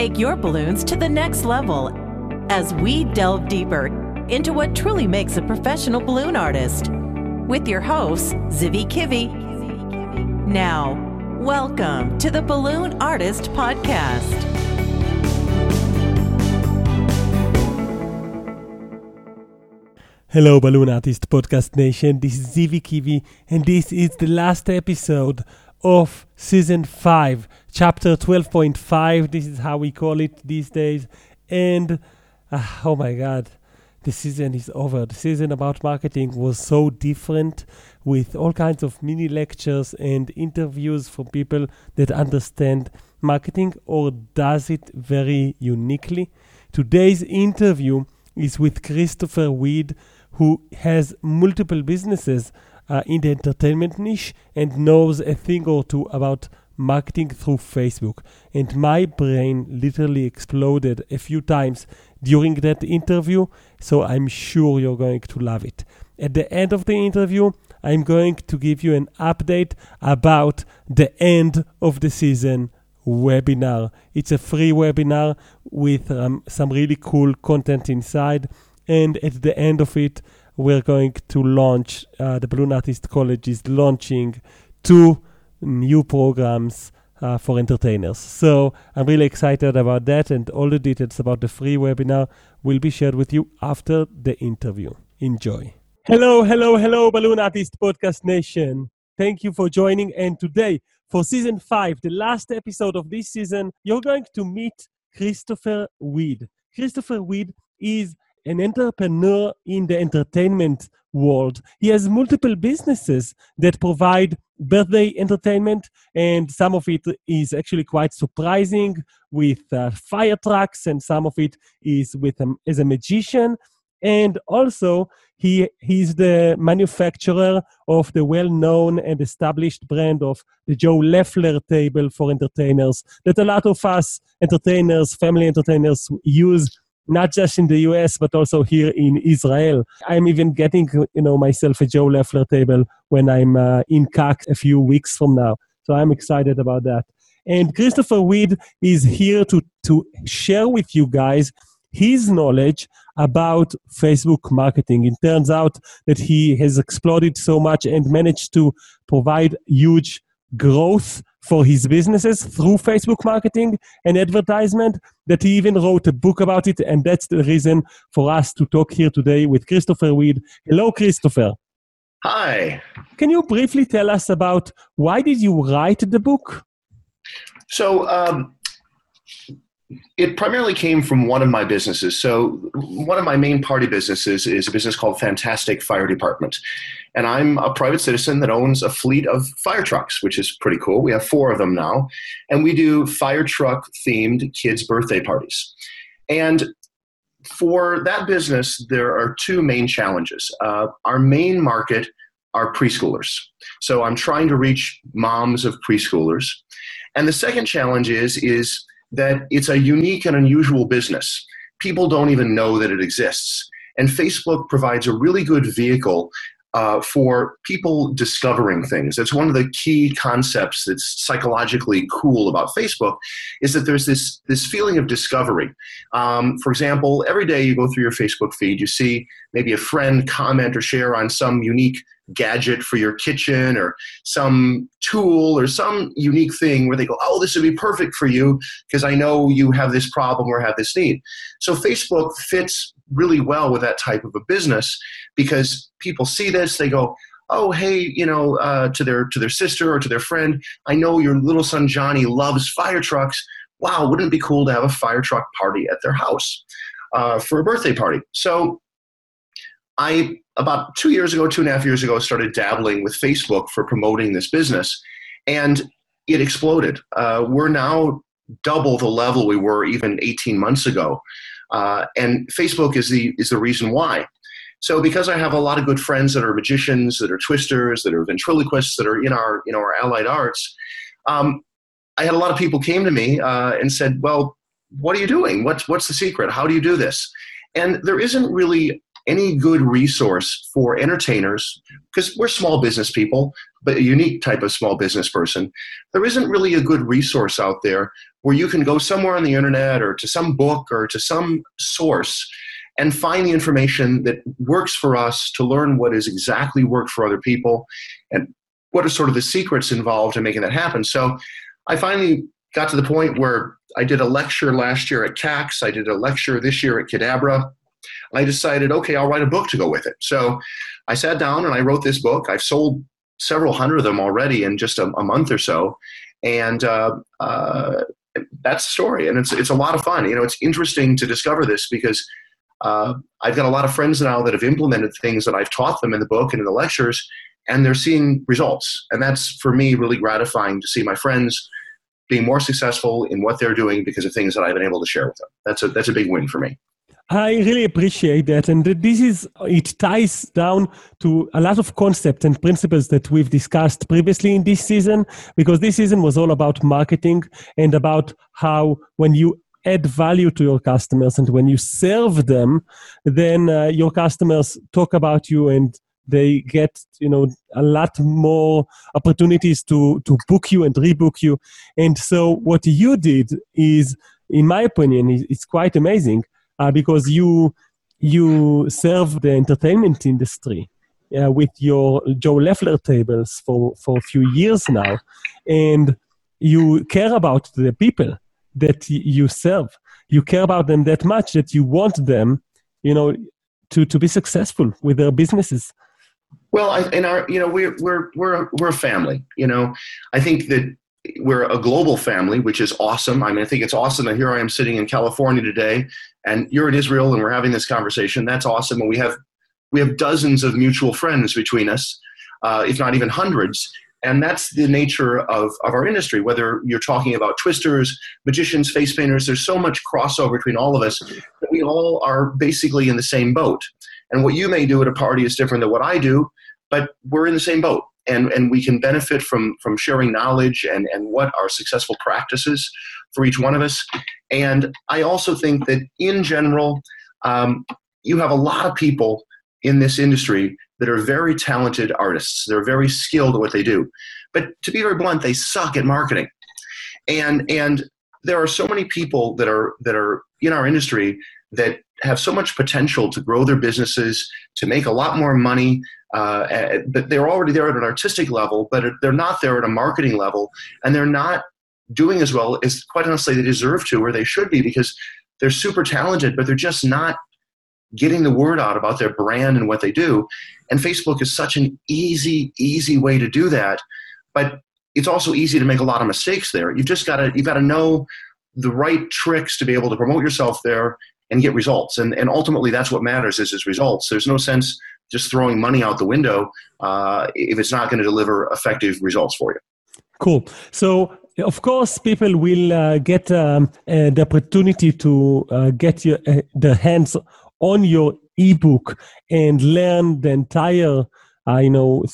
take your balloons to the next level as we delve deeper into what truly makes a professional balloon artist. With your hosts, Zivi Kivi. Now, welcome to the Balloon Artist Podcast. Hello, Balloon Artist Podcast Nation. This is Zivi Kivi, and this is the last episode of season 5, chapter 12.5. This is how we call it these days. And uh, oh my God, the season is over. The season about marketing was so different with all kinds of mini lectures and interviews from people that understand marketing or does it very uniquely. Today's interview is with Christopher Weed who has multiple businesses uh, in the entertainment niche and knows a thing or two about marketing through Facebook. And my brain literally exploded a few times during that interview, so I'm sure you're going to love it. At the end of the interview, I'm going to give you an update about the end of the season webinar. It's a free webinar with um, some really cool content inside and at the end of it, we're going to launch, uh, the Balloon Artist College is launching two new programs uh, for entertainers. So I'm really excited about that, and all the details about the free webinar will be shared with you after the interview. Enjoy. Hello, hello, hello, Balloon Artist Podcast Nation. Thank you for joining. And today, for season five, the last episode of this season, you're going to meet Christopher Weed. Christopher Weed is an entrepreneur in the entertainment world. He has multiple businesses that provide birthday entertainment, and some of it is actually quite surprising with uh, fire trucks, and some of it is with um, as a magician. And also, he he's the manufacturer of the well-known and established brand of the Joe Leffler table for entertainers that a lot of us entertainers, family entertainers, use not just in the US, but also here in Israel. I'm even getting, you know, myself a Joe Leffler table when I'm uh, in CAX a few weeks from now. So I'm excited about that. And Christopher Weed is here to, to share with you guys his knowledge about Facebook marketing. It turns out that he has exploded so much and managed to provide huge growth for his businesses through Facebook marketing and advertisement that he even wrote a book about it. And that's the reason for us to talk here today with Christopher Weed. Hello, Christopher. Hi. Can you briefly tell us about why did you write the book? So, um, it primarily came from one of my businesses. So, one of my main party businesses is a business called Fantastic Fire Department. And I'm a private citizen that owns a fleet of fire trucks, which is pretty cool. We have four of them now. And we do fire truck themed kids' birthday parties. And for that business, there are two main challenges. Uh, our main market are preschoolers. So, I'm trying to reach moms of preschoolers. And the second challenge is, is that it's a unique and unusual business. People don't even know that it exists. And Facebook provides a really good vehicle uh, for people discovering things. That's one of the key concepts that's psychologically cool about Facebook is that there's this, this feeling of discovery. Um, for example, every day you go through your Facebook feed, you see maybe a friend comment or share on some unique gadget for your kitchen or some tool or some unique thing where they go, oh, this would be perfect for you because I know you have this problem or have this need. So Facebook fits really well with that type of a business because people see this, they go, oh hey you know uh, to their to their sister or to their friend i know your little son johnny loves fire trucks wow wouldn't it be cool to have a fire truck party at their house uh, for a birthday party so I, about two years ago, two and a half years ago, started dabbling with Facebook for promoting this business, and it exploded. Uh, we're now double the level we were even 18 months ago. Uh, and Facebook is the, is the reason why. So because I have a lot of good friends that are magicians, that are twisters, that are ventriloquists, that are in our, you know, our allied arts, um, I had a lot of people came to me uh, and said, well, what are you doing? What's, what's the secret? How do you do this? And there isn't really any good resource for entertainers, because we're small business people, but a unique type of small business person, there isn't really a good resource out there where you can go somewhere on the internet or to some book or to some source and find the information that works for us to learn what is exactly worked for other people and what are sort of the secrets involved in making that happen. So I finally got to the point where I did a lecture last year at CAX, I did a lecture this year at Kidabra. I decided, okay, I'll write a book to go with it. So I sat down and I wrote this book. I've sold several hundred of them already in just a, a month or so. And uh, uh, that's the story. And it's, it's a lot of fun. You know, it's interesting to discover this because uh, I've got a lot of friends now that have implemented things that I've taught them in the book and in the lectures, and they're seeing results. And that's for me really gratifying to see my friends being more successful in what they're doing because of things that I've been able to share with them. That's a that's a big win for me. I really appreciate that. And this is, it ties down to a lot of concepts and principles that we've discussed previously in this season, because this season was all about marketing and about how when you add value to your customers and when you serve them, then uh, your customers talk about you and they get you know a lot more opportunities to to book you and rebook you and so what you did is in my opinion it's quite amazing uh, because you you serve the entertainment industry uh, with your Joe Leffler tables for, for a few years now, and you care about the people that you serve. You care about them that much that you want them, you know, to, to be successful with their businesses. Well, I, in our, you know, we're we're we're we're a family. You know, I think that we're a global family, which is awesome. I mean, I think it's awesome that here I am sitting in California today, and you're in Israel, and we're having this conversation. That's awesome, and we have we have dozens of mutual friends between us, uh, if not even hundreds. And that's the nature of, of our industry. Whether you're talking about twisters, magicians, face painters, there's so much crossover between all of us that we all are basically in the same boat. And what you may do at a party is different than what I do, but we're in the same boat and, and we can benefit from, from sharing knowledge and, and what are successful practices for each one of us. And I also think that in general, um, you have a lot of people in this industry that are very talented artists. They're very skilled at what they do. But to be very blunt, they suck at marketing. And, and there are so many people that are, that are in our industry that have so much potential to grow their businesses, to make a lot more money, uh, but they're already there at an artistic level, but they're not there at a marketing level, and they're not doing as well as quite honestly they deserve to or they should be because they're super talented, but they're just not getting the word out about their brand and what they do. And Facebook is such an easy, easy way to do that. But it's also easy to make a lot of mistakes there. You've just got to you've got to know the right tricks to be able to promote yourself there and get results. And, and ultimately, that's what matters is, is results. There's no sense just throwing money out the window uh, if it's not going to deliver effective results for you. Cool. So, of course, people will uh, get um, uh, the opportunity to uh, get your, uh, their hands on your ebook and learn the entire, uh, you know,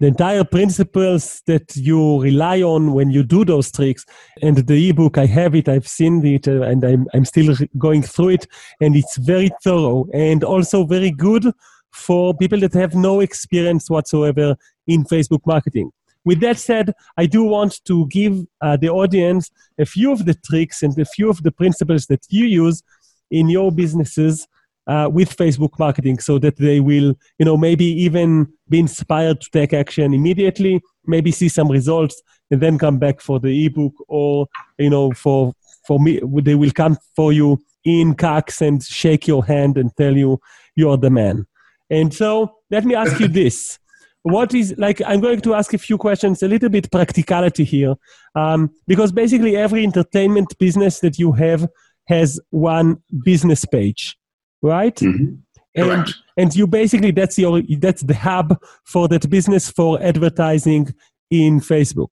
the entire principles that you rely on when you do those tricks. And the ebook, I have it, I've seen it, uh, and I'm, I'm still going through it. And it's very thorough and also very good for people that have no experience whatsoever in Facebook marketing. With that said, I do want to give uh, the audience a few of the tricks and a few of the principles that you use in your businesses uh, with Facebook marketing so that they will, you know, maybe even be inspired to take action immediately, maybe see some results and then come back for the ebook or, you know, for, for me, they will come for you in CAX and shake your hand and tell you you're the man. And so let me ask you this. What is like? I'm going to ask a few questions, a little bit practicality here, um, because basically every entertainment business that you have has one business page right? Mm-hmm. And and you basically that's your that's the hub for that business for advertising in Facebook.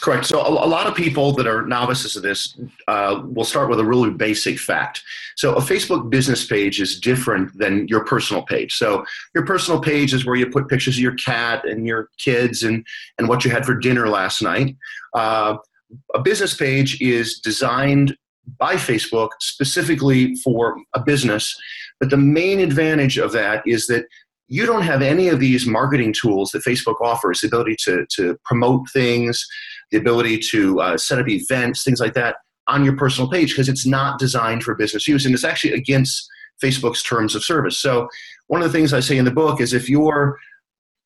Correct. So a, a, lot of people that are novices of this uh, will start with a really basic fact. So a Facebook business page is different than your personal page. So your personal page is where you put pictures of your cat and your kids and and what you had for dinner last night. Uh, a business page is designed by Facebook specifically for a business. But the main advantage of that is that you don't have any of these marketing tools that Facebook offers the ability to, to promote things, the ability to uh, set up events, things like that on your personal page because it's not designed for business use and it's actually against Facebook's terms of service. So one of the things I say in the book is if you're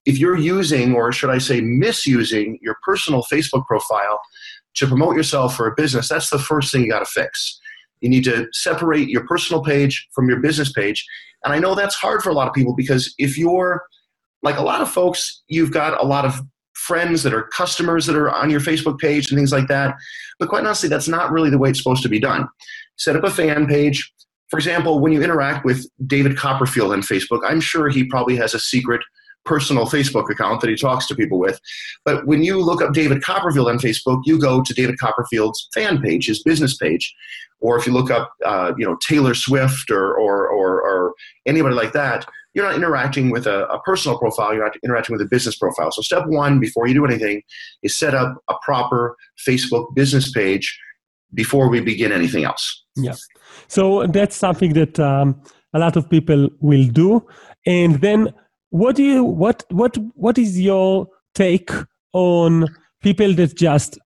if you're using or should I say misusing your personal Facebook profile to promote yourself for a business, that's the first thing you got to fix. You need to separate your personal page from your business page. And I know that's hard for a lot of people because if you're like a lot of folks, you've got a lot of friends that are customers that are on your Facebook page and things like that. But quite honestly, that's not really the way it's supposed to be done. Set up a fan page. For example, when you interact with David Copperfield on Facebook, I'm sure he probably has a secret personal Facebook account that he talks to people with. But when you look up David Copperfield on Facebook, you go to David Copperfield's fan page, his business page. Or if you look up, uh, you know, Taylor Swift or, or, or, or, anybody like that, you're not interacting with a, a personal profile, you're interacting with a business profile. So step one, before you do anything, is set up a proper Facebook business page before we begin anything else. Yeah. So that's something that um, a lot of people will do. And then what do you what what what is your take on people that just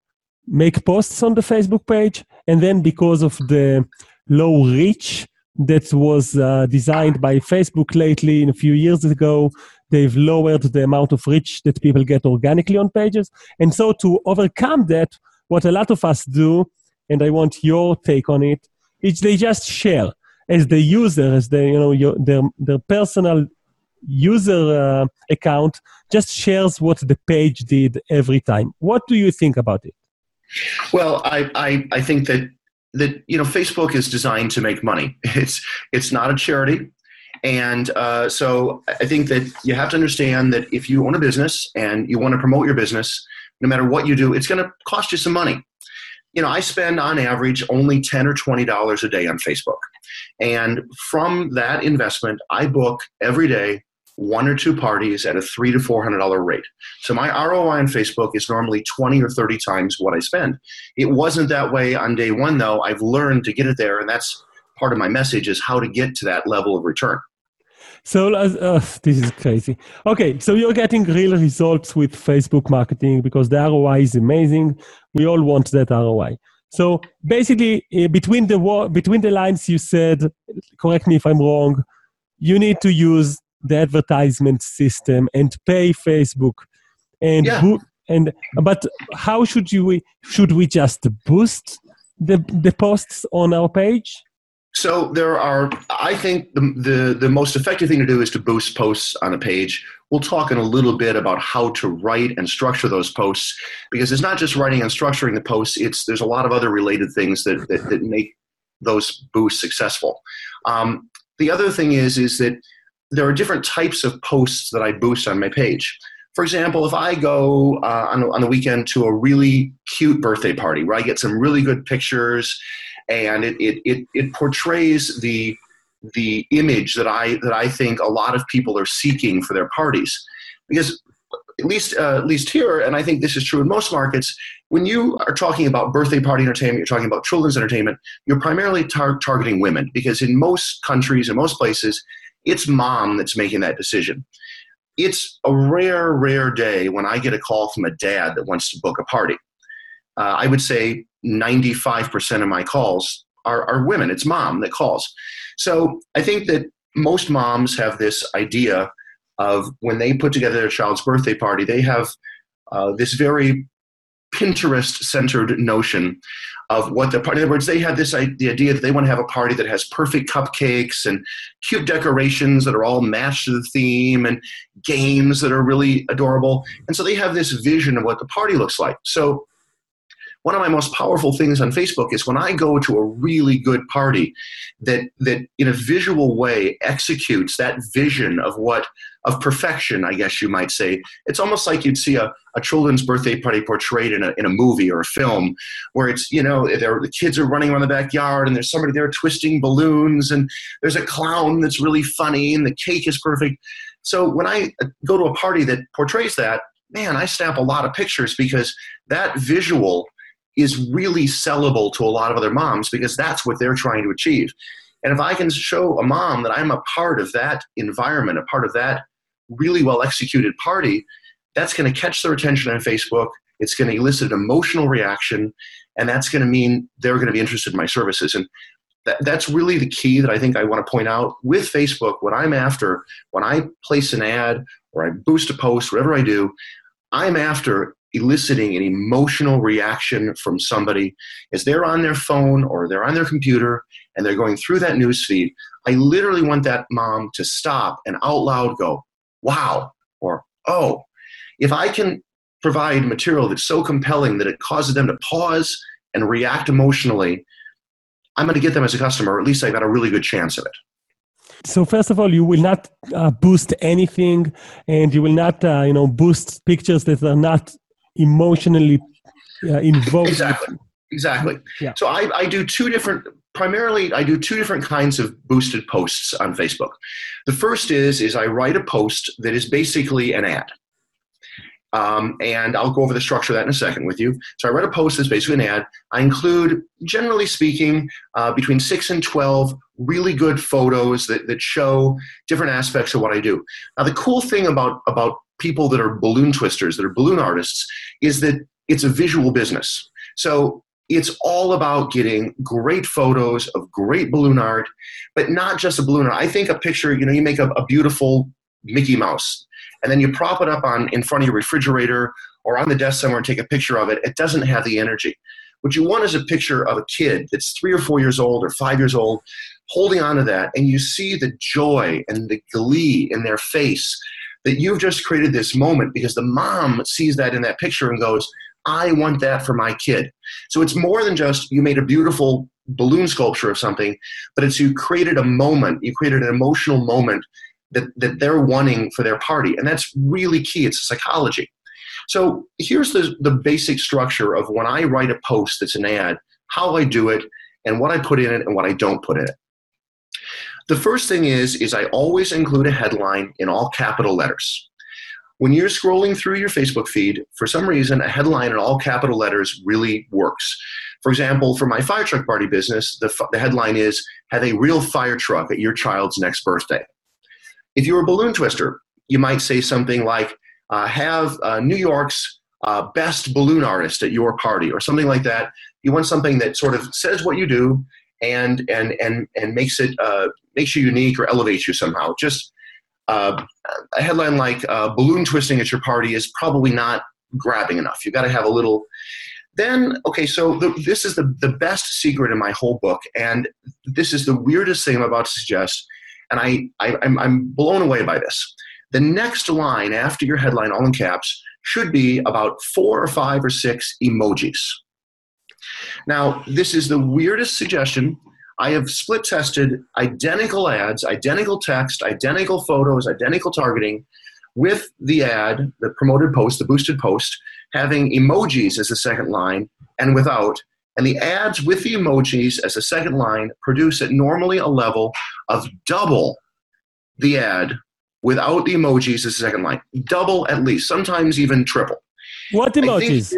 make posts on the Facebook page and then because of the low reach that was uh, designed by Facebook lately in a few years ago they've lowered the amount of reach that people get organically on pages and so to overcome that what a lot of us do and I want your take on it is they just share as the user as the you know your, their their personal user uh, account just shares what the page did every time. What do you think about it? Well, I, I, I think that that you know Facebook is designed to make money. It's it's not a charity, and uh, so I think that you have to understand that if you own a business and you want to promote your business, no matter what you do, it's going to cost you some money. You know, I spend on average only ten or twenty dollars a day on Facebook, and from that investment, I book every day one or two parties at a three to four hundred dollar rate. So my ROI on Facebook is normally twenty or thirty times what I spend. It wasn't that way on day one though. I've learned to get it there, and that's part of my message is how to get to that level of return. So uh, uh, this is crazy. Okay, so you're getting real results with Facebook marketing because the ROI is amazing. We all want that ROI. So basically, uh, between the between the lines, you said, correct me if I'm wrong. You need to use the advertisement system and pay Facebook and yeah. bo- and but how should you should we just boost the the posts on our page? So there are, I think the, the, the most effective thing to do is to boost posts on a page. We'll talk in a little bit about how to write and structure those posts because it's not just writing and structuring the posts. It's there's a lot of other related things that that, that make those boosts successful. Um, the other thing is is that there are different types of posts that I boost on my page. For example, if I go uh, on, on the weekend to a really cute birthday party where I get some really good pictures and it, it, it, it portrays the, the image that I, that I think a lot of people are seeking for their parties. Because at least, uh, at least here, and I think this is true in most markets, when you are talking about birthday party entertainment, you're talking about children's entertainment, you're primarily tar- targeting women because in most countries, in most places, it's mom that's making that decision. It's a rare, rare day when I get a call from a dad that wants to book a party. Uh, I would say 95% of my calls are, are women. It's mom that calls. So I think that most moms have this idea of when they put together their child's birthday party, they have uh, this very Pinterest centered notion of what the party. In other words, they had this the idea that they want to have a party that has perfect cupcakes and cute decorations that are all matched to the theme and games that are really adorable. And so they have this vision of what the party looks like. So one of my most powerful things on Facebook is when I go to a really good party that that in a visual way executes that vision of what of perfection, I guess you might say. It's almost like you'd see a, a children's birthday party portrayed in a, in a movie or a film where it's, you know, the kids are running around the backyard and there's somebody there twisting balloons and there's a clown that's really funny and the cake is perfect. So when I uh, go to a party that portrays that, man, I snap a lot of pictures because that visual is really sellable to a lot of other moms because that's what they're trying to achieve. And if I can show a mom that I'm a part of that environment, a part of that really well executed party, that's going to catch their attention on Facebook. It's going to elicit an emotional reaction, and that's going to mean they're going to be interested in my services. And that, that's really the key that I think I want to point out with Facebook. What I'm after when I place an ad or I boost a post, whatever I do, I'm after eliciting an emotional reaction from somebody as they're on their phone or they're on their computer and they're going through that news feed. I literally want that mom to stop and out loud go, wow, or oh. If I can provide material that's so compelling that it causes them to pause and react emotionally, I'm going to get them as a customer, or at least I got a really good chance of it. So first of all, you will not uh, boost anything, and you will not, uh, you know, boost pictures that are not emotionally uh, involved. Exactly. Exactly. Yeah. So I, I do two different. Primarily, I do two different kinds of boosted posts on Facebook. The first is is I write a post that is basically an ad. Um, and I'll go over the structure of that in a second with you. So I write a post that's basically an ad. I include, generally speaking, uh, between six and 12 really good photos that, that show different aspects of what I do. Now, the cool thing about, about people that are balloon twisters, that are balloon artists, is that it's a visual business. So it's all about getting great photos of great balloon art, but not just a balloon art. I think a picture, you know, you make a, a beautiful Mickey Mouse and then you prop it up on in front of your refrigerator or on the desk somewhere and take a picture of it, it doesn't have the energy. What you want is a picture of a kid that's three or four years old or five years old holding on to that, and you see the joy and the glee in their face that you've just created this moment because the mom sees that in that picture and goes, I want that for my kid. So it's more than just you made a beautiful balloon sculpture of something, but it's you created a moment, you created an emotional moment that, that they're wanting for their party. And that's really key. It's psychology. So here's the, the basic structure of when I write a post that's an ad, how I do it, and what I put in it and what I don't put in it. The first thing is, is I always include a headline in all capital letters. When you're scrolling through your Facebook feed, for some reason, a headline in all capital letters really works. For example, for my fire truck party business, the, the headline is Have a real fire truck at your child's next birthday. If you're a balloon twister, you might say something like, uh, have uh, New York's uh, best balloon artist at your party, or something like that. You want something that sort of says what you do and and and and makes it uh, makes you unique or elevates you somehow. Just uh, a headline like uh, "balloon twisting at your party" is probably not grabbing enough. You got to have a little. Then okay, so the, this is the the best secret in my whole book, and this is the weirdest thing I'm about to suggest and I, I I'm, I'm blown away by this. The next line after your headline, all in caps, should be about four or five or six emojis. Now, this is the weirdest suggestion. I have split tested identical ads, identical text, identical photos, identical targeting with the ad, the promoted post, the boosted post, having emojis as the second line and without, and the ads with the emojis as the second line produce at normally a level of double the ad without the emojis as the second line. Double at least, sometimes even triple. What emojis?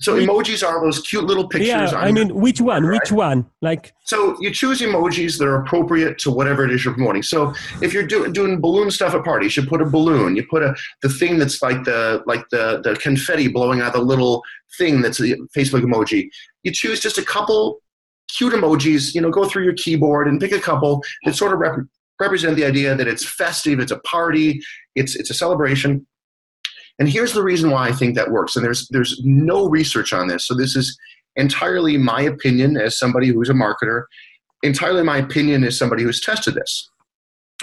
So emojis are those cute little pictures. Yeah, I mean, which one? Right? Which one? Like. So you choose emojis that are appropriate to whatever it is you're promoting. So if you're do, doing balloon stuff at parties, you put a balloon. You put a the thing that's like the like the the confetti blowing out the little thing that's a Facebook emoji. You choose just a couple cute emojis. You know, go through your keyboard and pick a couple that sort of rep- represent the idea that it's festive, it's a party, it's it's a celebration and here's the reason why I think that works. And there's there's no research on this. So this is entirely my opinion as somebody who's a marketer, entirely my opinion as somebody who's tested this.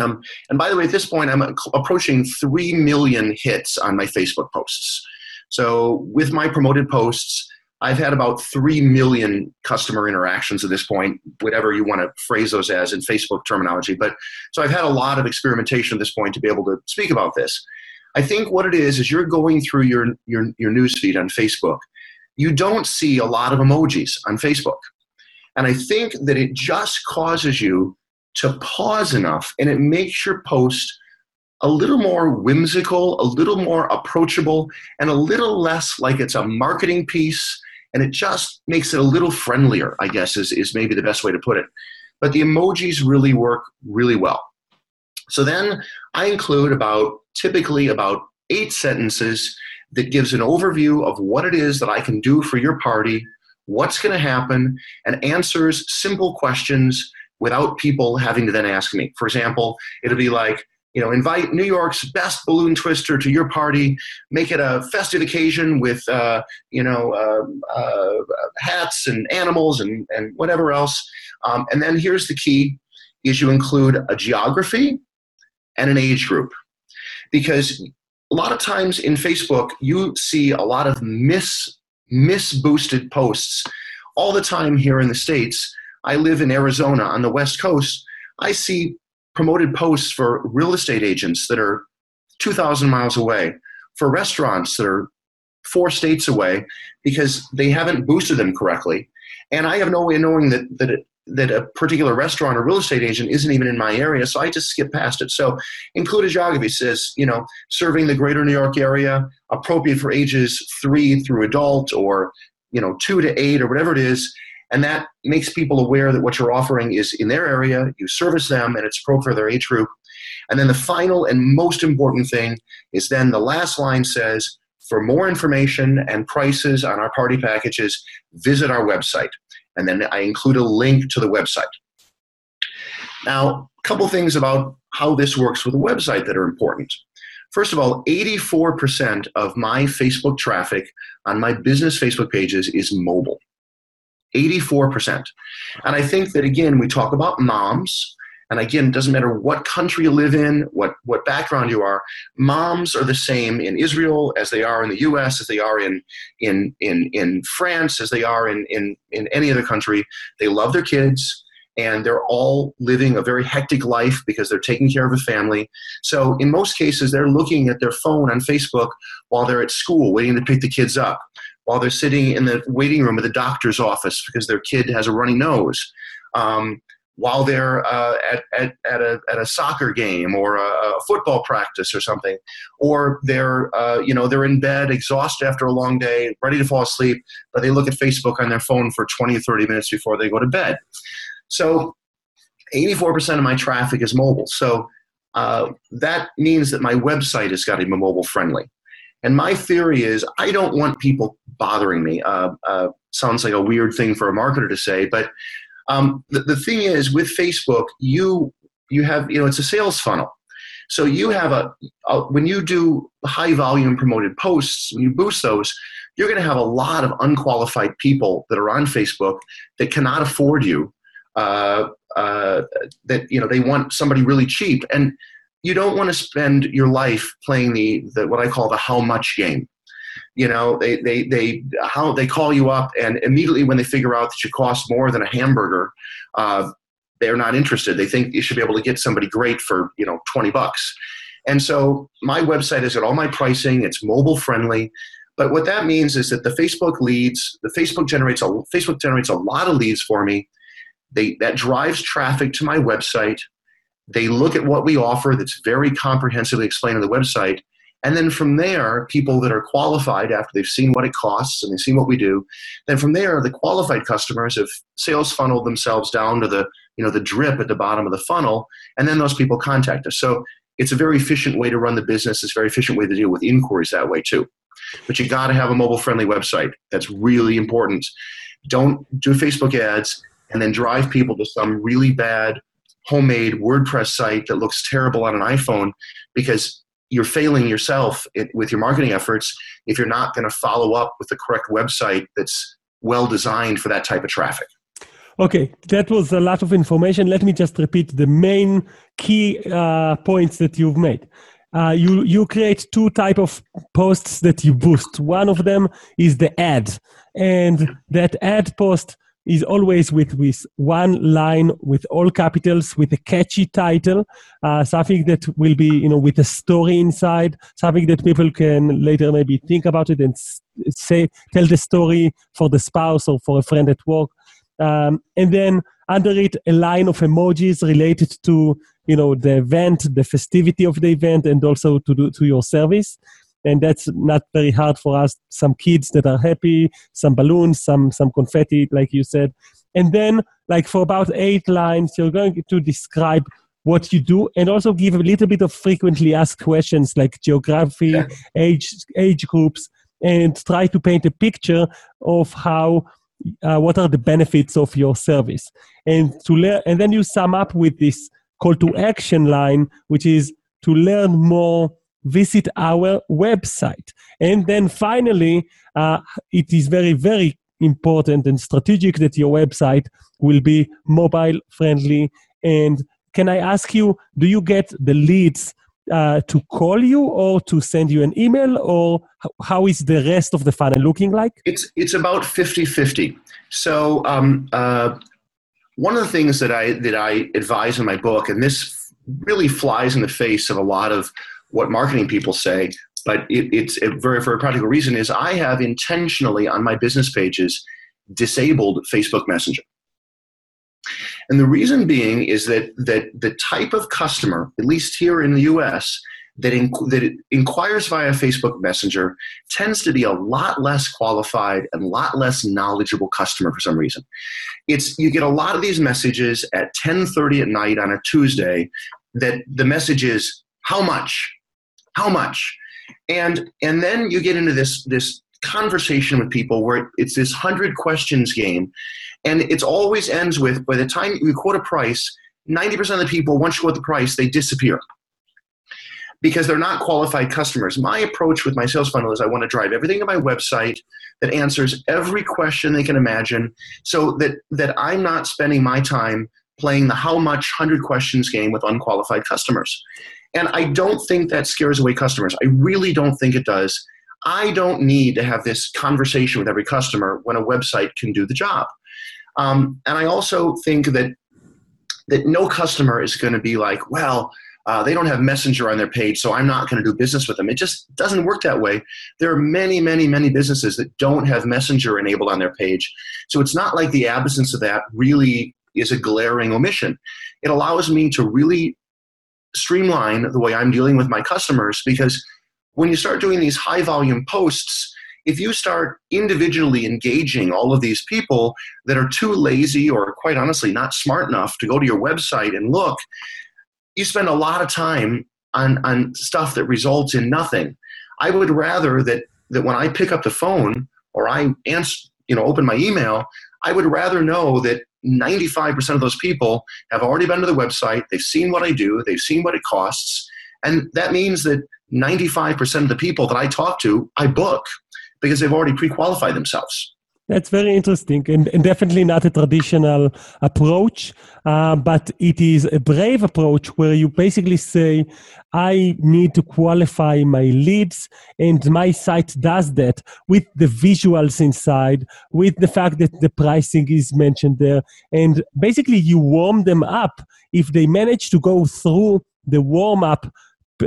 Um, and by the way, at this point, I'm approaching 3 million hits on my Facebook posts. So with my promoted posts, I've had about 3 million customer interactions at this point, whatever you want to phrase those as in Facebook terminology. But so I've had a lot of experimentation at this point to be able to speak about this. I think what it is is you're going through your your your newsfeed on Facebook. You don't see a lot of emojis on Facebook. And I think that it just causes you to pause enough and it makes your post a little more whimsical, a little more approachable, and a little less like it's a marketing piece. And it just makes it a little friendlier, I guess, is, is maybe the best way to put it. But the emojis really work really well. So then I include about typically about eight sentences that gives an overview of what it is that I can do for your party, what's going to happen, and answers simple questions without people having to then ask me. For example, it'll be like, you know, invite New York's best balloon twister to your party. Make it a festive occasion with, uh, you know, uh, uh, hats and animals and, and whatever else. Um, and then here's the key: is you include a geography and an age group, because a lot of times in Facebook you see a lot of mis misboosted posts all the time here in the states. I live in Arizona on the West Coast. I see promoted posts for real estate agents that are 2,000 miles away, for restaurants that are four states away because they haven't boosted them correctly. And I have no way of knowing that, that, that a particular restaurant or real estate agent isn't even in my area, so I just skip past it. So include a geography says, you know, serving the greater New York area, appropriate for ages three through adult or, you know, two to eight or whatever it is and that makes people aware that what you're offering is in their area, you service them, and it's appropriate for their age group. And then the final and most important thing is then the last line says, for more information and prices on our party packages, visit our website. And then I include a link to the website. Now, a couple things about how this works with a website that are important. First of all, 84% of my Facebook traffic on my business Facebook pages is mobile. 84%. And I think that, again, we talk about moms. And again, it doesn't matter what country you live in, what, what background you are, moms are the same in Israel as they are in the US, as they are in, in, in, in France, as they are in, in, in any other country. They love their kids and they're all living a very hectic life because they're taking care of a family. So, in most cases, they're looking at their phone on Facebook while they're at school, waiting to pick the kids up while they're sitting in the waiting room of the doctor's office because their kid has a runny nose, um, while they're uh, at, at, at, a, at a soccer game or a, a football practice or something, or they're, uh, you know, they're in bed exhausted after a long day, ready to fall asleep, but they look at Facebook on their phone for 20 or 30 minutes before they go to bed. So 84% of my traffic is mobile. So uh, that means that my website has got to be mobile friendly. And my theory is I don't want people bothering me. Uh, uh, sounds like a weird thing for a marketer to say, but um, the, the thing is with Facebook, you you have you know it's a sales funnel. So you have a, a when you do high volume promoted posts, when you boost those, you're going to have a lot of unqualified people that are on Facebook that cannot afford you. Uh, uh, that you know they want somebody really cheap and you don't want to spend your life playing the, the what I call the how much game. You know, they, they, they, how they call you up, and immediately when they figure out that you cost more than a hamburger, uh, they're not interested. They think you should be able to get somebody great for you know twenty bucks. And so my website is at all my pricing. It's mobile friendly. But what that means is that the Facebook leads, the Facebook generates a Facebook generates a lot of leads for me. They, that drives traffic to my website. They look at what we offer that's very comprehensively explained on the website. And then from there, people that are qualified after they've seen what it costs and they've seen what we do, then from there, the qualified customers have sales funneled themselves down to the, you know, the drip at the bottom of the funnel, and then those people contact us. So it's a very efficient way to run the business. It's a very efficient way to deal with inquiries that way too. But you got to have a mobile friendly website. That's really important. Don't do Facebook ads and then drive people to some really bad homemade WordPress site that looks terrible on an iPhone because you're failing yourself with your marketing efforts if you're not going to follow up with the correct website that's well designed for that type of traffic. Okay, that was a lot of information. Let me just repeat the main key uh, points that you've made. Uh, you you create two type of posts that you boost. One of them is the ad, and that ad post is always with with one line with all capitals with a catchy title uh, something that will be you know with a story inside something that people can later maybe think about it and say tell the story for the spouse or for a friend at work. Um, and then under it a line of emojis related to you know the event the festivity of the event and also to do to your service and that's not very hard for us. Some kids that are happy some balloons some some confetti like you said. And then like for about eight lines you're going to describe what you do and also give a little bit of frequently asked questions like geography, yeah. age, age groups, and try to paint a picture of how uh, what are the benefits of your service. And to learn and then you sum up with this call to action line which is to learn more visit our website. And then finally uh, it is very very important and strategic that your website will be mobile friendly. And can i ask you do you get the leads uh, to call you or to send you an email or how is the rest of the funnel looking like? It's it's about 50-50 so um, uh, one of the things that i that i advise in my book and this really flies in the face of a lot of what marketing people say but it, it's a very for a practical reason is i have intentionally on my business pages disabled facebook messenger and the reason being is that, that the type of customer, at least here in the US, that, that inquires via Facebook Messenger tends to be a lot less qualified and a lot less knowledgeable customer for some reason. It's you get a lot of these messages at 10:30 at night on a Tuesday that the message is how much, how much, and and then you get into this this conversation with people where it's this hundred questions game and it always ends with by the time you quote a price, 90% of the people, once you quote the price, they disappear because they're not qualified customers. My approach with my sales funnel is I want to drive everything to my website that answers every question they can imagine so that, that I'm not spending my time playing the how much 100 questions game with unqualified customers. And I don't think that scares away customers. I really don't think it does. I don't need to have this conversation with every customer when a website can do the job. Um, and I also think that that no customer is going to be like, well, uh, they don't have Messenger on their page, so I'm not going to do business with them. It just doesn't work that way. There are many, many, many businesses that don't have Messenger enabled on their page. So it's not like the absence of that really is a glaring omission. It allows me to really streamline the way I'm dealing with my customers because when you start doing these high volume posts, if you start individually engaging all of these people that are too lazy or quite honestly not smart enough to go to your website and look, you spend a lot of time on, on stuff that results in nothing. I would rather that, that when I pick up the phone or I answer, you know, open my email, I would rather know that 95% of those people have already been to the website, they've seen what I do, they've seen what it costs, and that means that 95% of the people that I talk to, I book because they've already pre-qualified themselves. That's very interesting and, and, definitely not a traditional approach, uh, but it is a brave approach where you basically say, I need to qualify my leads, and my site does that with the visuals inside, with the fact that the pricing is mentioned there, and basically you warm them up. If they manage to go through the warm up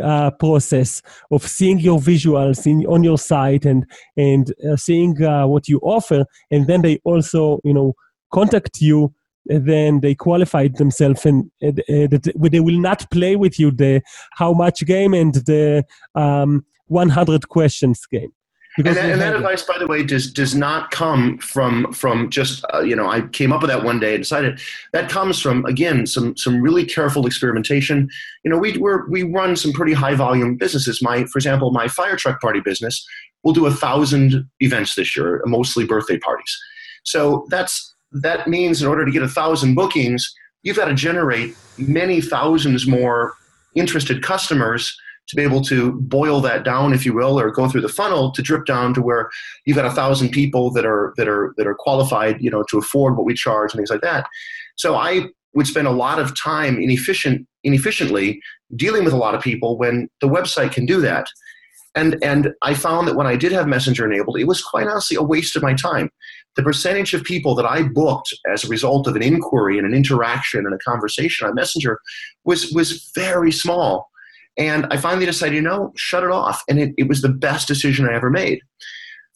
uh, process of seeing your visuals in, on your site and and uh, seeing uh, what you offer, and then they also you know contact you. And then they qualified themselves, and they will not play with you the how much game and the um, 100 questions game. Because and that, and that advice, by the way, does does not come from from just uh, you know I came up with that one day and decided that comes from again some some really careful experimentation. You know, we we we run some pretty high volume businesses. My for example, my fire truck party business will do a thousand events this year, mostly birthday parties. So that's that means in order to get a thousand bookings, you've got to generate many thousands more interested customers to be able to boil that down, if you will, or go through the funnel to drip down to where you've got a thousand people that are that are that are qualified, you know, to afford what we charge and things like that. So I would spend a lot of time inefficient inefficiently dealing with a lot of people when the website can do that. And and I found that when I did have Messenger enabled, it was quite honestly a waste of my time. The percentage of people that I booked as a result of an inquiry and an interaction and a conversation on Messenger was was very small. And I finally decided, you know, shut it off. And it, it was the best decision I ever made.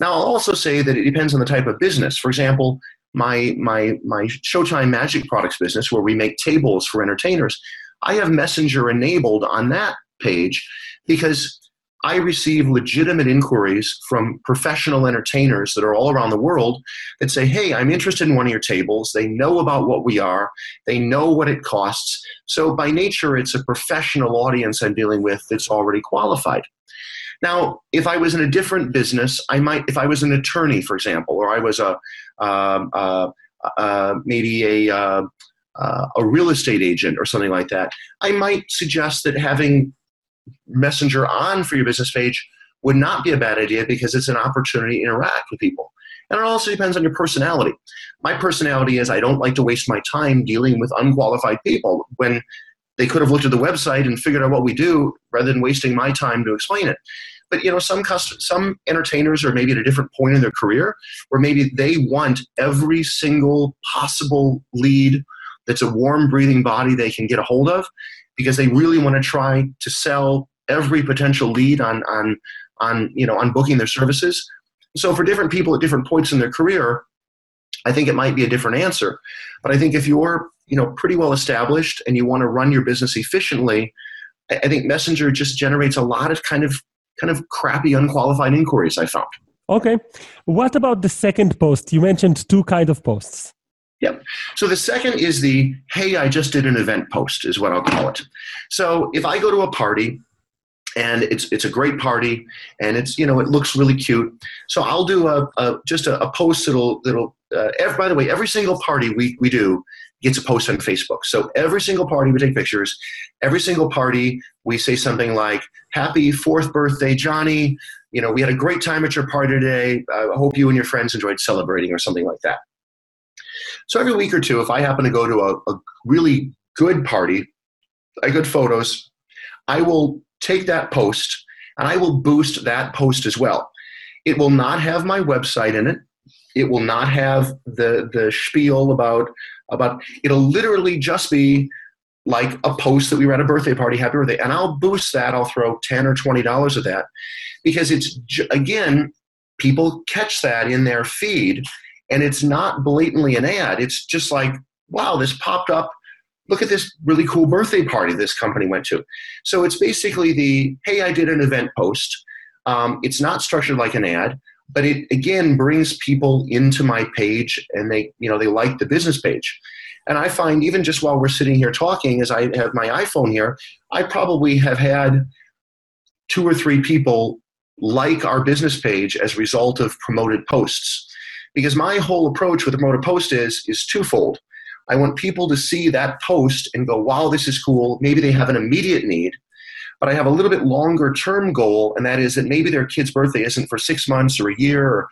Now, I'll also say that it depends on the type of business. For example, my, my, my Showtime Magic Products business, where we make tables for entertainers, I have Messenger enabled on that page because I receive legitimate inquiries from professional entertainers that are all around the world that say, Hey, I'm interested in one of your tables. They know about what we are, they know what it costs. So, by nature, it's a professional audience I'm dealing with that's already qualified. Now, if I was in a different business, I might, if I was an attorney, for example, or I was a um, uh, uh, maybe a uh, uh, a real estate agent or something like that, I might suggest that having Messenger on for your business page would not be a bad idea because it's an opportunity to interact with people. And it also depends on your personality. My personality is I don't like to waste my time dealing with unqualified people when they could have looked at the website and figured out what we do rather than wasting my time to explain it. But you know, some custom, some entertainers are maybe at a different point in their career where maybe they want every single possible lead that's a warm breathing body they can get a hold of because they really want to try to sell every potential lead on on on you know on booking their services. So for different people at different points in their career, I think it might be a different answer. But I think if you're you know pretty well established and you want to run your business efficiently, I think Messenger just generates a lot of kind of kind of crappy unqualified inquiries. I found. Okay, what about the second post? You mentioned two kind of posts. Yep. So the second is the hey, I just did an event post, is what I'll call it. So if I go to a party and it's it's a great party and it's you know it looks really cute, so I'll do a, a just a, a, post that'll that'll. Uh, every, by the way, every single party we we do gets a post on Facebook. So every single party we take pictures. Every single party we say something like "Happy fourth birthday, Johnny." You know, we had a great time at your party today. I hope you and your friends enjoyed celebrating, or something like that. So every week or two, if I happen to go to a, a really good party, I good photos, I will take that post and I will boost that post as well. It will not have my website in it. It will not have the the spiel about about. It'll literally just be like a post that we were at a birthday party, happy birthday, and I'll boost that. I'll throw ten or twenty dollars of that because it's again people catch that in their feed and it's not blatantly an ad. It's just like, wow, this popped up. Look at this really cool birthday party this company went to. So it's basically the hey, I did an event post. Um, it's not structured like an ad, but it again brings people into my page, and they you know they like the business page. And I find even just while we're sitting here talking, as I have my iPhone here, I probably have had two or three people like our business page as a result of promoted posts because my whole approach with the promoted post is is twofold. I want people to see that post and go, wow, this is cool. Maybe they have an immediate need, but I have a little bit longer term goal, and that is that maybe their kid's birthday isn't for six months or a year, or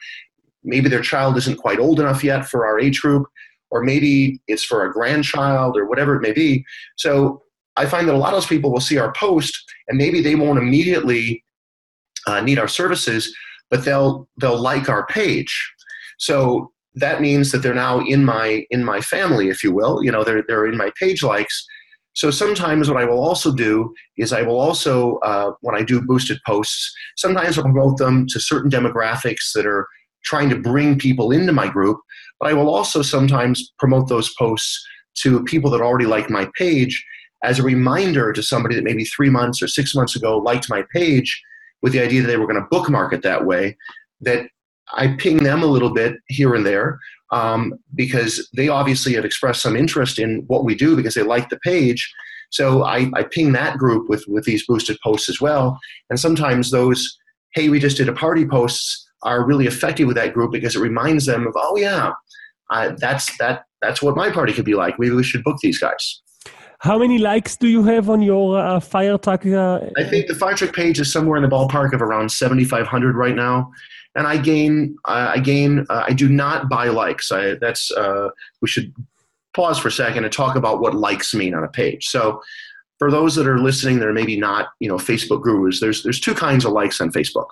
maybe their child isn't quite old enough yet for our age group, or maybe it's for a grandchild or whatever it may be. So I find that a lot of those people will see our post and maybe they won't immediately uh, need our services, but they'll they'll like our page. So that means that they're now in my in my family, if you will. You know, they're they're in my page likes. So sometimes what I will also do is I will also uh, when I do boosted posts, sometimes I'll promote them to certain demographics that are trying to bring people into my group. But I will also sometimes promote those posts to people that already like my page as a reminder to somebody that maybe three months or six months ago liked my page with the idea that they were going to bookmark it that way. That I ping them a little bit here and there um, because they obviously have expressed some interest in what we do because they like the page. So I, I ping that group with, with these boosted posts as well. And sometimes those, hey, we just did a party posts are really effective with that group because it reminds them of, oh yeah, uh, that's that that's what my party could be like. Maybe we should book these guys. How many likes do you have on your uh, FireTruck? Uh, I think the FireTruck page is somewhere in the ballpark of around 7,500 right now and I gain I gain uh, I do not buy likes. I, that's uh, we should pause for a second and talk about what likes mean on a page. So for those that are listening that are maybe not you know Facebook gurus, there's there's two kinds of likes on Facebook.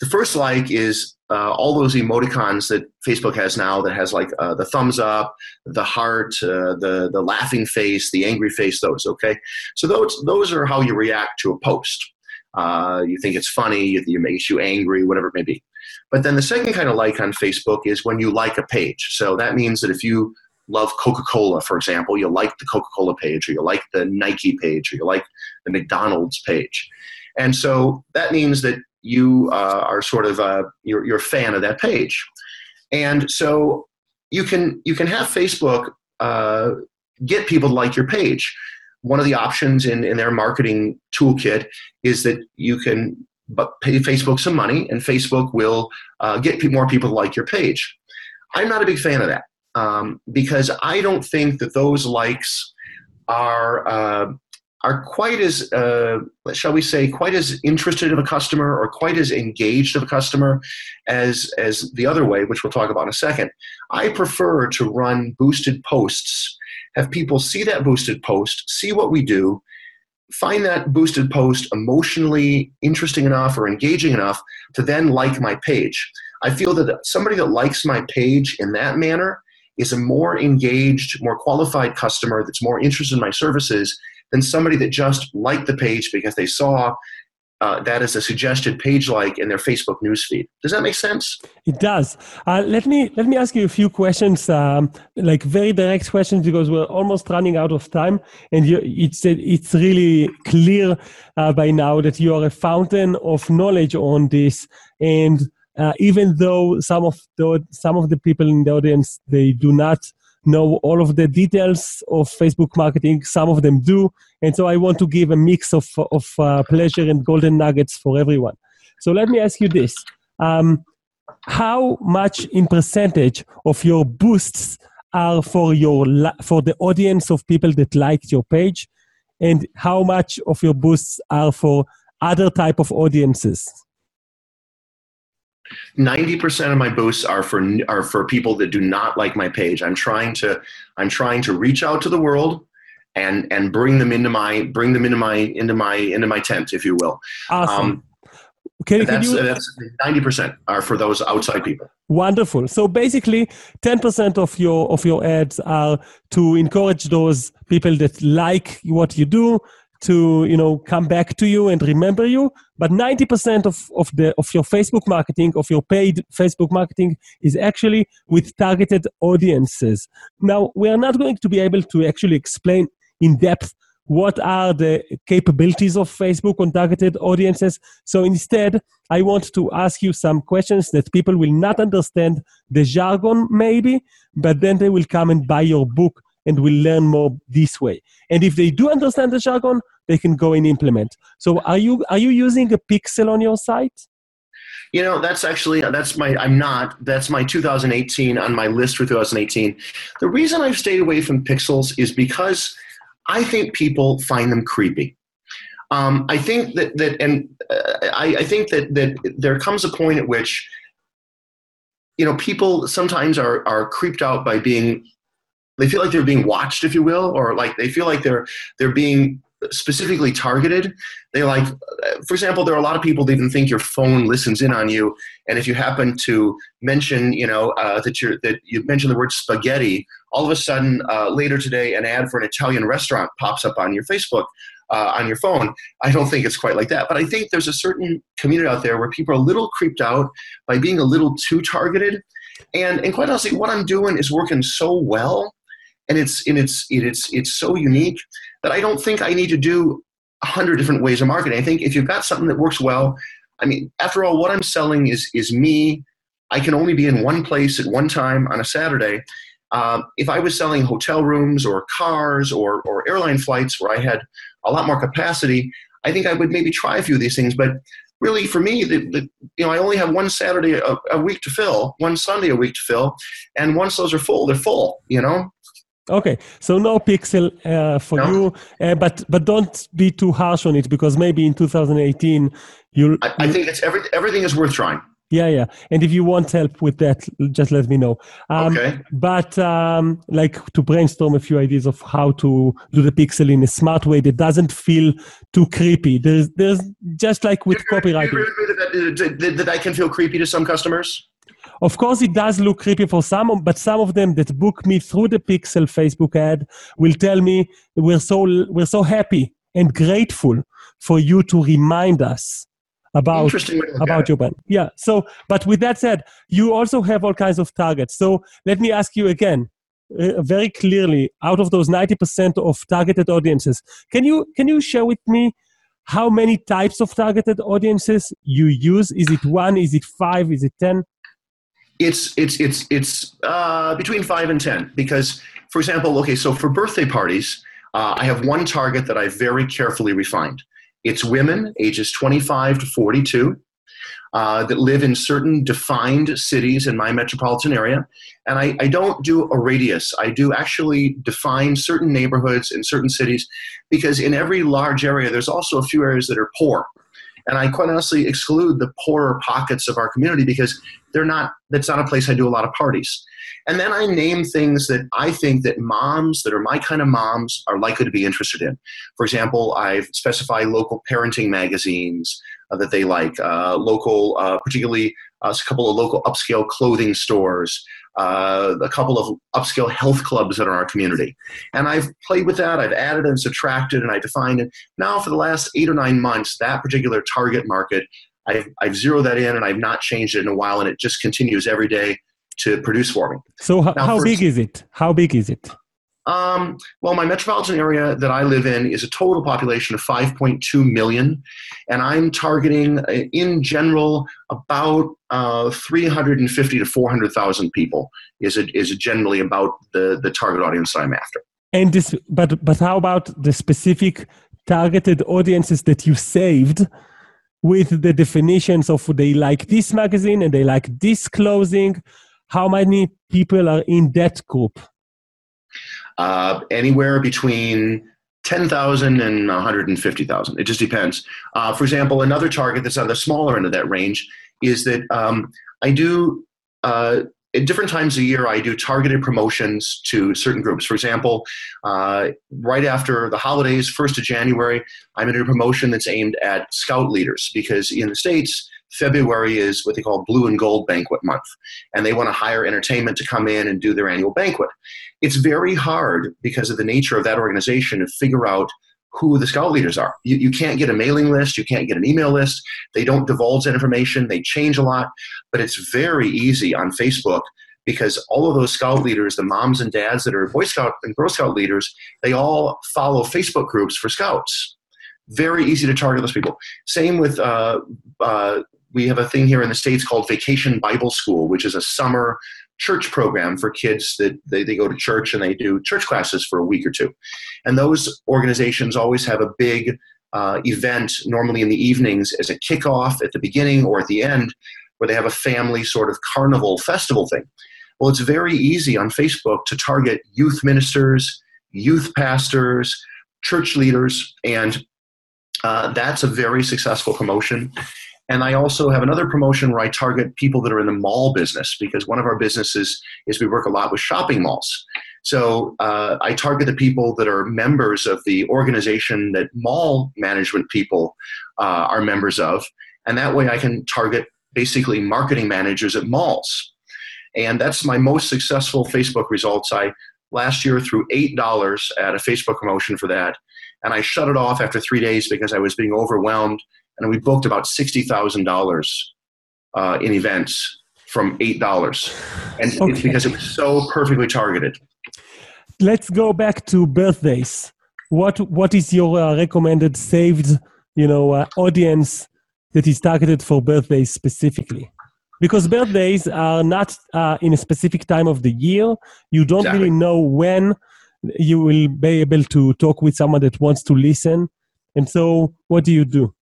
The first like is uh, all those emoticons that Facebook has now that has like uh, the thumbs up, the heart, uh, the the laughing face, the angry face. Those okay. So those those are how you react to a post. Uh, you think it's funny, it, makes you angry, whatever it may be. But then the second kind of like on Facebook is when you like a page. So that means that if you love Coca Cola, for example, you like the Coca Cola page, or you like the Nike page, or you like the McDonald's page. And so that means that you uh, are sort of uh, you're, you're a fan of that page. And so you can you can have Facebook uh, get people to like your page. One of the options in, in their marketing toolkit is that you can pay Facebook some money, and Facebook will uh, get more people to like your page. I'm not a big fan of that um, because I don't think that those likes are uh, are quite as, uh, shall we say, quite as interested of a customer or quite as engaged of a customer as, as the other way, which we'll talk about in a second. I prefer to run boosted posts, have people see that boosted post, see what we do, find that boosted post emotionally interesting enough or engaging enough to then like my page. I feel that somebody that likes my page in that manner is a more engaged, more qualified customer that's more interested in my services than somebody that just liked the page because they saw uh, a suggested page like in their Facebook newsfeed. Does that make sense? It does. Uh, let me let me ask you a few questions, um, like very direct questions, because we're almost running out of time, and you, it's it's really clear uh, by now that you are a fountain of knowledge on this, and uh, even though some of the some of the people in the audience they do not know all of the details of Facebook marketing. Some of them do. And so I want to give a mix of, of uh, pleasure and golden nuggets for everyone. So let me ask you this. Um, how much in percentage of your boosts are for your for the audience of people that liked your page and how much of your boosts are for other type of audiences 90% of my boosts are for are for people that do not like my page. I'm trying to i'm trying to reach out to the world and and bring them into my bring them into my into my into my tent if you will. Awesome. Um, can, that's, you, that's 90% are for those outside people. Wonderful. So basically 10% of your of your ads are to encourage those people that like what you do to you know come back to you and remember you. But 90% of, of the of your facebook marketing of your paid facebook marketing is actually with targeted audiences. Now we are not going to be able to actually explain in depth what are the capabilities of facebook on targeted audiences. So instead i want to ask you some questions that people will not understand the jargon maybe but then they will come and buy your book and will learn more this way. And if they do understand the jargon, they can go and implement. So are you are you using a pixel on your site? You know, that's actually that's my I'm not. That's my 2018 on my list for 2018. The reason I've stayed away from pixels is because I think people find them creepy. Um, I think that that and uh, I, I think that that there comes a point at which you know people sometimes are are creeped out by being they feel like they're being watched if you will or like they feel like they're they're being specifically targeted. They like for example there are a lot of people that even think your phone listens in on you and if you happen to mention you know uh, that you that you mention the word spaghetti all of a sudden uh, later today an ad for an italian restaurant pops up on your facebook uh, on your phone. I don't think it's quite like that but i think there's a certain community out there where people are a little creeped out by being a little too targeted. And and quite honestly what i'm doing is working so well and it's and it's it's it's so unique that I don't think I need to do a hundred different ways of marketing. I think if you've got something that works well, I mean, after all, what I'm selling is is me. I can only be in one place at one time on a Saturday. Um, if I was selling hotel rooms or cars or or airline flights where I had a lot more capacity, I think I would maybe try a few of these things. But really, for me, the, the you know, I only have one Saturday a, a week to fill, one Sunday a week to fill, and once those are full, they're full. You know, Okay, so no pixel uh, for no. you, uh, but but don't be too harsh on it because maybe in 2018 you'll. I, I think it's every, everything is worth trying. Yeah, yeah, and if you want help with that, just let me know. Um, okay. But um, like to brainstorm a few ideas of how to do the pixel in a smart way that doesn't feel too creepy. There's there's just like with copywriting. That, that, that I can feel creepy to some customers. Of course, it does look creepy for some, but some of them that book me through the Pixel Facebook ad will tell me we're so we're so happy and grateful for you to remind us about about your brand. Yeah. So, but with that said, you also have all kinds of targets. So let me ask you again, uh, very clearly, out of those ninety percent of targeted audiences, can you can you share with me how many types of targeted audiences you use? Is it one? Is it five? Is it ten? It's it's it's it's uh, between five and ten because, for example, okay, so for birthday parties, uh, I have one target that I very carefully refined. It's women ages 25 to 42 uh, that live in certain defined cities in my metropolitan area. And I, I, don't do a radius. I do actually define certain neighborhoods in certain cities because in every large area, there's also a few areas that are poor. And I quite honestly exclude the poorer pockets of our community because they're not, that's not a place I do a lot of parties. And then I name things that I think that moms that are my kind of moms are likely to be interested in. For example, I've specified local parenting magazines uh, that they like, uh, local, uh, particularly uh, a couple of local upscale clothing stores, uh, a couple of upscale health clubs that are in our community. And I've played with that, I've added and subtracted, and I defined it. Now, for the last eight or nine months, that particular target market, I've, I've zeroed that in and I've not changed it in a while, and it just continues every day to produce for me. So, h- now, how big is it? How big is it? Um, well, my metropolitan area that I live in is a total population of 5.2 million, and I'm targeting, uh, in general, about uh, 350 to 400,000 people. Is it is generally about the the target audience that I'm after. And this, but but how about the specific targeted audiences that you saved? With the definitions of they like this magazine and they like this clothing, how many people are in that group? Uh, anywhere between 10,000 and 150,000. It just depends. Uh, for example, another target that's on the smaller end of that range is that um, I do, uh, at different times a year, I do targeted promotions to certain groups. For example, uh, right after the holidays, 1st of January, I'm in a promotion that's aimed at scout leaders because in the States, February is what they call blue and gold banquet month, and they want to hire entertainment to come in and do their annual banquet. It's very hard because of the nature of that organization to figure out who the scout leaders are. You, you can't get a mailing list, you can't get an email list. They don't divulge that information, they change a lot, but it's very easy on Facebook because all of those scout leaders, the moms and dads that are Boy Scout and Girl Scout leaders, they all follow Facebook groups for scouts. Very easy to target those people. Same with uh, uh, we have a thing here in the States called Vacation Bible School, which is a summer church program for kids that they, they go to church and they do church classes for a week or two. And those organizations always have a big uh, event, normally in the evenings, as a kickoff at the beginning or at the end, where they have a family sort of carnival festival thing. Well, it's very easy on Facebook to target youth ministers, youth pastors, church leaders, and uh, that's a very successful promotion. And I also have another promotion where I target people that are in the mall business because one of our businesses is we work a lot with shopping malls. So uh, I target the people that are members of the organization that mall management people uh, are members of. And that way I can target basically marketing managers at malls. And that's my most successful Facebook results. I last year threw $8 at a Facebook promotion for that. And I shut it off after three days because I was being overwhelmed and we booked about sixty thousand uh, dollars in events from eight dollars, and okay. it's because it was so perfectly targeted. Let's go back to birthdays. What what is your uh, recommended saved you know uh, audience that is targeted for birthdays specifically? Because birthdays are not uh, in a specific time of the year. You don't exactly. really know when you will be able to talk with someone that wants to listen. And so, what do you do?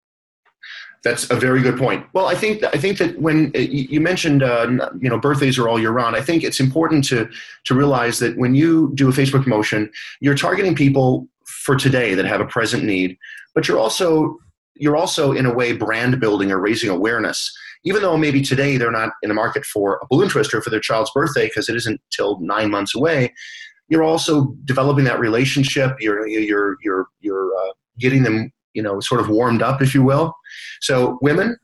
That's a very good point. Well, I think I think that when uh, you mentioned uh, you know birthdays are all year round, I think it's important to to realize that when you do a Facebook promotion, you're targeting people for today that have a present need, but you're also you're also in a way brand building or raising awareness. Even though maybe today they're not in the market for a balloon twister for their child's birthday because it isn't till nine months away, you're also developing that relationship. You're you're you're you're uh, getting them you know, sort of warmed up, if you will. So women,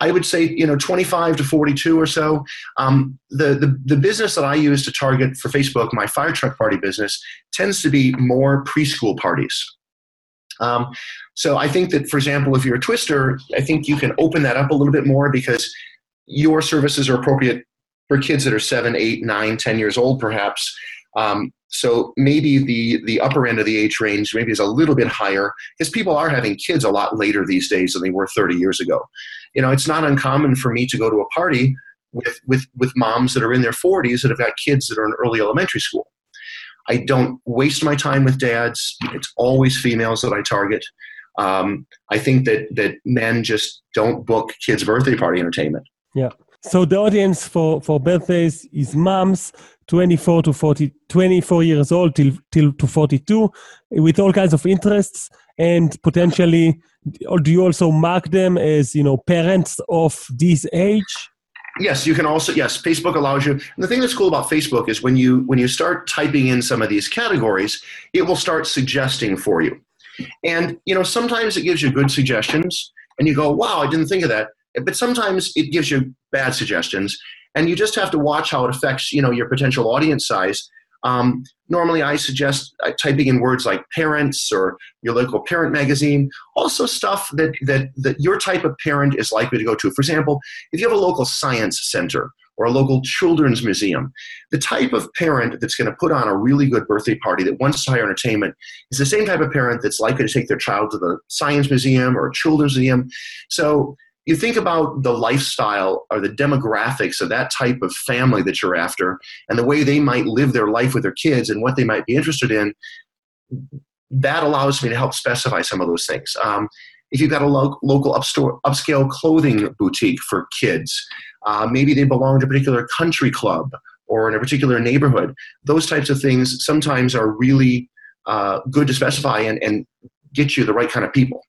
I would say, you know, 25 to 42 or so. Um, the, the, the business that I use to target for Facebook, my fire truck party business, tends to be more preschool parties. Um, so I think that, for example, if you're a twister, I think you can open that up a little bit more because your services are appropriate for kids that are seven, eight, nine, ten years old, perhaps. Um, So maybe the the upper end of the age range maybe is a little bit higher because people are having kids a lot later these days than they were 30 years ago. You know, it's not uncommon for me to go to a party with with with moms that are in their 40s that have got kids that are in early elementary school. I don't waste my time with dads. It's always females that I target. Um, I think that that men just don't book kids' birthday party entertainment. Yeah. So the audience for, for birthdays is moms 24 to 40, 24 years old till, till to 42 with all kinds of interests and potentially, or do you also mark them as, you know, parents of this age? Yes, you can also yes, Facebook allows you. And the thing that's cool about Facebook is when you when you start typing in some of these categories, it will start suggesting for you. And you know, sometimes it gives you good suggestions and you go, "Wow, I didn't think of that." But sometimes it gives you bad suggestions and you just have to watch how it affects, you know, your potential audience size um, normally, I suggest uh, typing in words like parents or your local parent magazine, also stuff that, that, that your type of parent is likely to go to. For example, if you have a local science center or a local children's museum, the type of parent that's going to put on a really good birthday party that wants to hire entertainment is the same type of parent that's likely to take their child to the science museum or a children's museum. So you think about the lifestyle or the demographics of that type of family that you're after and the way they might live their life with their kids and what they might be interested in that allows me to help specify some of those things. Um, if you've got a lo- local upstore, upscale clothing boutique for kids uh, maybe they belong to a particular country club or in a particular neighborhood those types of things sometimes are really uh, good to specify and, and get you the right kind of people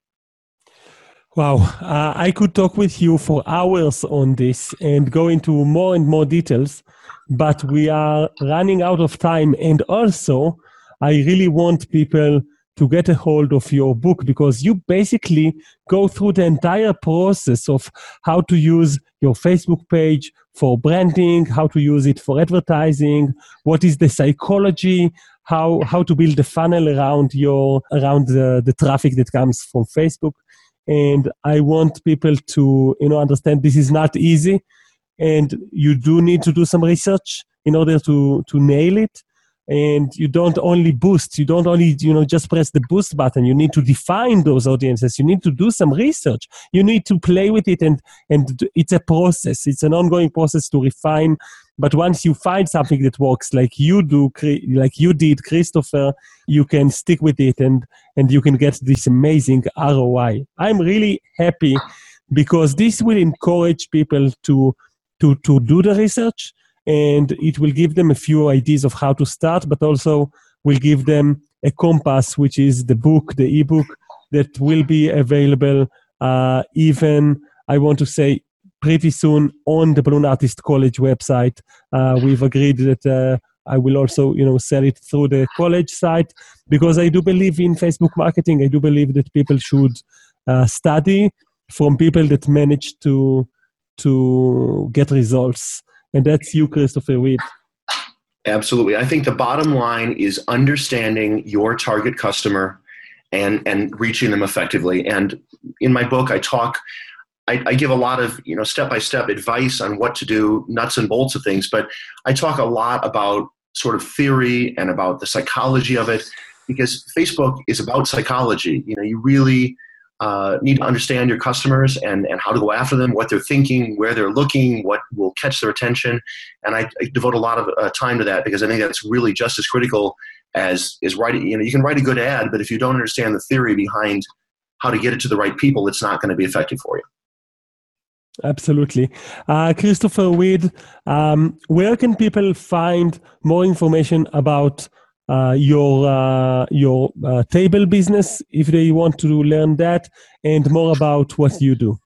Wow, uh, I could talk with you for hours on this and go into more and more details, but we are running out of time. And also, I really want people to get a hold of your book because you basically go through the entire process of how to use your Facebook page for branding, how to use it for advertising, what is the psychology, how how to build a funnel around your around the, the traffic that comes from Facebook and i want people to you know understand this is not easy. And you do need to do some research in order to to nail it. And you don't only boost you don't only you know just press the boost button. You need to define those audiences. You need to do some research. You need to play with it and and it's a process. It's an ongoing process to refine but once you find something that works like you do like you did christopher you can stick with it and and you can get this amazing roi i'm really happy because this will encourage people to to to do the research and it will give them a few ideas of how to start but also will give them a compass which is the book the ebook that will be available uh, even i want to say pretty soon on the Balloon Artist College website. Uh, we've agreed that uh, I will also, you know, sell it through the college site because I do believe in Facebook marketing. I do believe that people should uh, study from people that manage to to get results, and that's you, Christopher Weed. Absolutely, I think the bottom line is understanding your target customer and and reaching them effectively. And in my book, I talk I, I, give a lot of you know step by step advice on what to do, nuts and bolts of things. But I talk a lot about sort of theory and about the psychology of it, because Facebook is about psychology. You know, you really uh, need to understand your customers and and how to go after them, what they're thinking, where they're looking, what will catch their attention, and I, I devote a lot of uh, time to that because I think that's really just as critical as is writing. You know, you can write a good ad, but if you don't understand the theory behind how to get it to the right people, it's not going to be effective for you. Absolutely. Uh, Christopher Weed, um, where can people find more information about uh, your uh, your uh, table business if they want to learn that and more about what you do?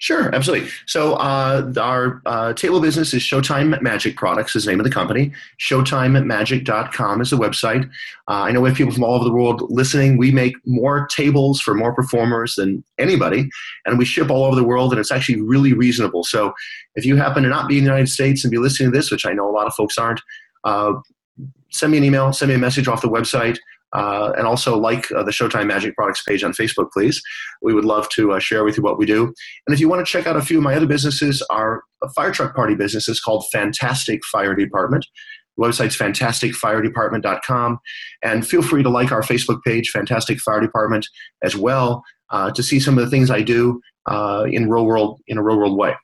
Sure, absolutely. So uh, our uh, table business is Showtime Magic Products is the name of the company. ShowtimeMagic.com is the website. Uh, I know we have people from all over the world listening. We make more tables for more performers than anybody, and we ship all over the world, and it's actually really reasonable. So if you happen to not be in the United States and be listening to this, which I know a lot of folks aren't, uh, send me an email, send me a message off the website. Uh, and also like uh, the Showtime Magic Products page on Facebook, please. We would love to uh, share with you what we do. And if you want to check out a few of my other businesses, our fire truck party business is called Fantastic Fire Department. The website's fantasticfiredepartment.com. And feel free to like our Facebook page, Fantastic Fire Department, as well, uh, to see some of the things I do uh, in real world in a real world way.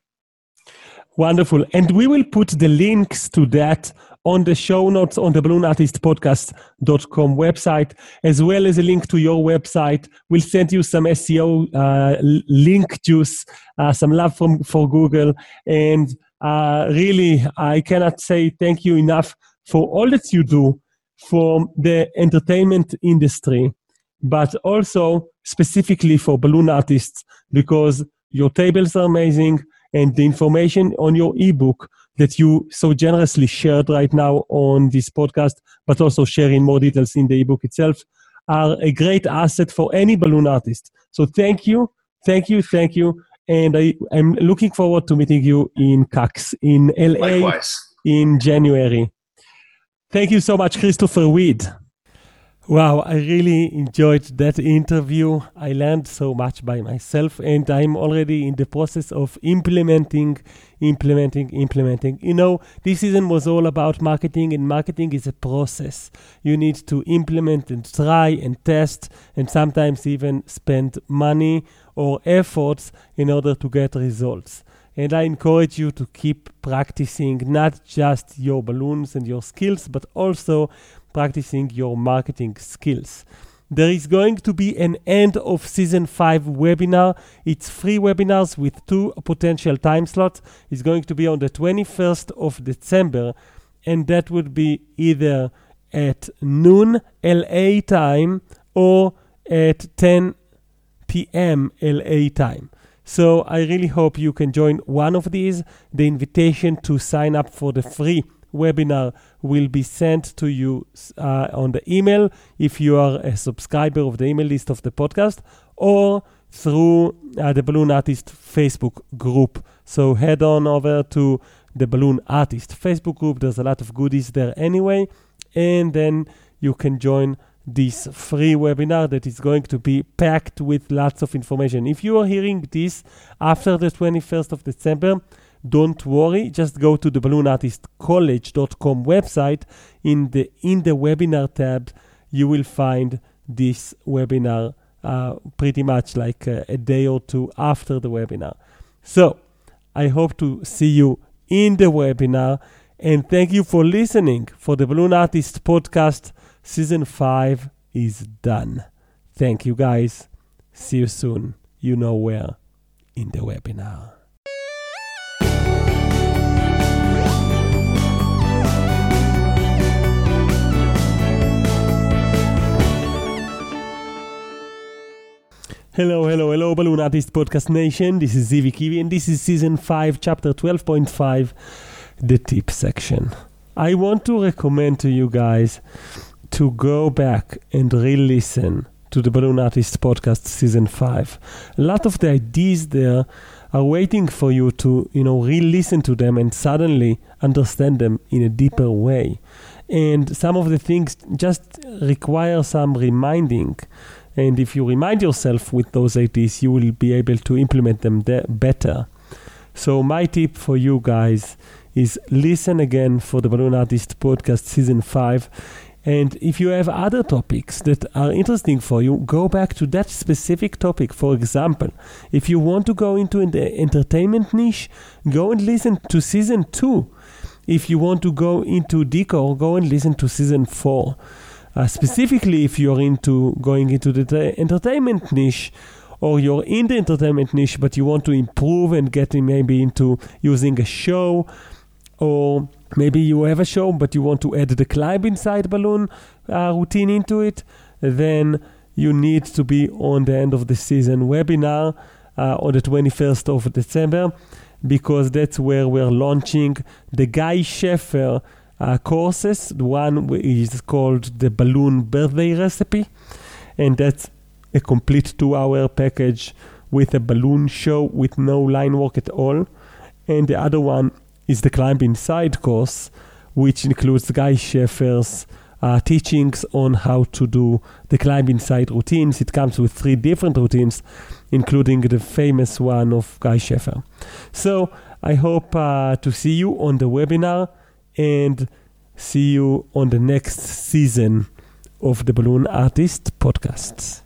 Wonderful. And we will put the links to that on the show notes on the balloonartistpodcast.com website, as well as a link to your website. We'll send you some SEO uh, link juice, uh, some love from for Google. And uh, really, I cannot say thank you enough for all that you do for the entertainment industry, but also specifically for balloon artists, because your tables are amazing and the information on your ebook that you so generously shared right now on this podcast, but also sharing more details in the ebook itself, are a great asset for any balloon artist. So thank you, thank you, thank you. And I, am looking forward to meeting you in CAX in LA Likewise. in January. Thank you so much, Christopher Weed. Wow, I really enjoyed that interview. I learned so much by myself, and I'm already in the process of implementing, implementing, implementing. You know, this season was all about marketing, and marketing is a process. You need to implement and try and test, and sometimes even spend money or efforts in order to get results. And I encourage you to keep practicing not just your balloons and your skills, but also practicing your marketing skills. There is going to be an end of season 5 webinar. It's free webinars with two potential time slots. It's going to be on the 21st of December, and that would be either at noon LA time or at 10 p.m. LA time. So I really hope you can join one of these. The invitation to sign up for the free webinar will be sent to you uh, on the email if you are a subscriber of the email list of the podcast or through uh, the Balloon Artist Facebook group. So head on over to the Balloon Artist Facebook group. There's a lot of goodies there anyway. And then you can join this free webinar that is going to be packed with lots of information. If you are hearing this after the 21st of December, don't worry, just go to the balloonartistcollege.com website. In the in the webinar tab, you will find this webinar uh, pretty much like a, a day or two after the webinar. So, I hope to see you in the webinar and thank you for listening. For the Balloon Artist podcast, season 5 is done. Thank you guys. See you soon. You know where in the webinar. Hello, hello, hello, Balloon Artist Podcast Nation. This is Zivi Kivi, and this is season 5, chapter 12.5, the tip section. I want to recommend to you guys to go back and re listen to the Balloon Artist Podcast season 5. A lot of the ideas there are waiting for you to, you know, re listen to them and suddenly understand them in a deeper way. And some of the things just require some reminding and if you remind yourself with those ideas, you will be able to implement them de- better. So, my tip for you guys is listen again for the Balloon Artist podcast season 5. And if you have other topics that are interesting for you, go back to that specific topic. For example, if you want to go into the entertainment niche, go and listen to season 2. If you want to go into decor, go and listen to season 4. Uh, specifically, if you're into going into the entertainment niche, or you're in the entertainment niche, but you want to improve and get maybe into using a show, or maybe you have a show but you want to add the climb inside balloon uh, routine into it, then you need to be on the end of the season webinar uh, on the 21st of December because that's where we're launching the Guy Sheffer uh, courses. One is called the Balloon Birthday Recipe, and that's a complete two hour package with a balloon show with no line work at all. And the other one is the Climb Inside course, which includes Guy Sheffer's uh, teachings on how to do the Climb Inside routines. It comes with three different routines, including the famous one of Guy Sheffer. So I hope uh, to see you on the webinar and See you on the next season of the Balloon Artist Podcasts.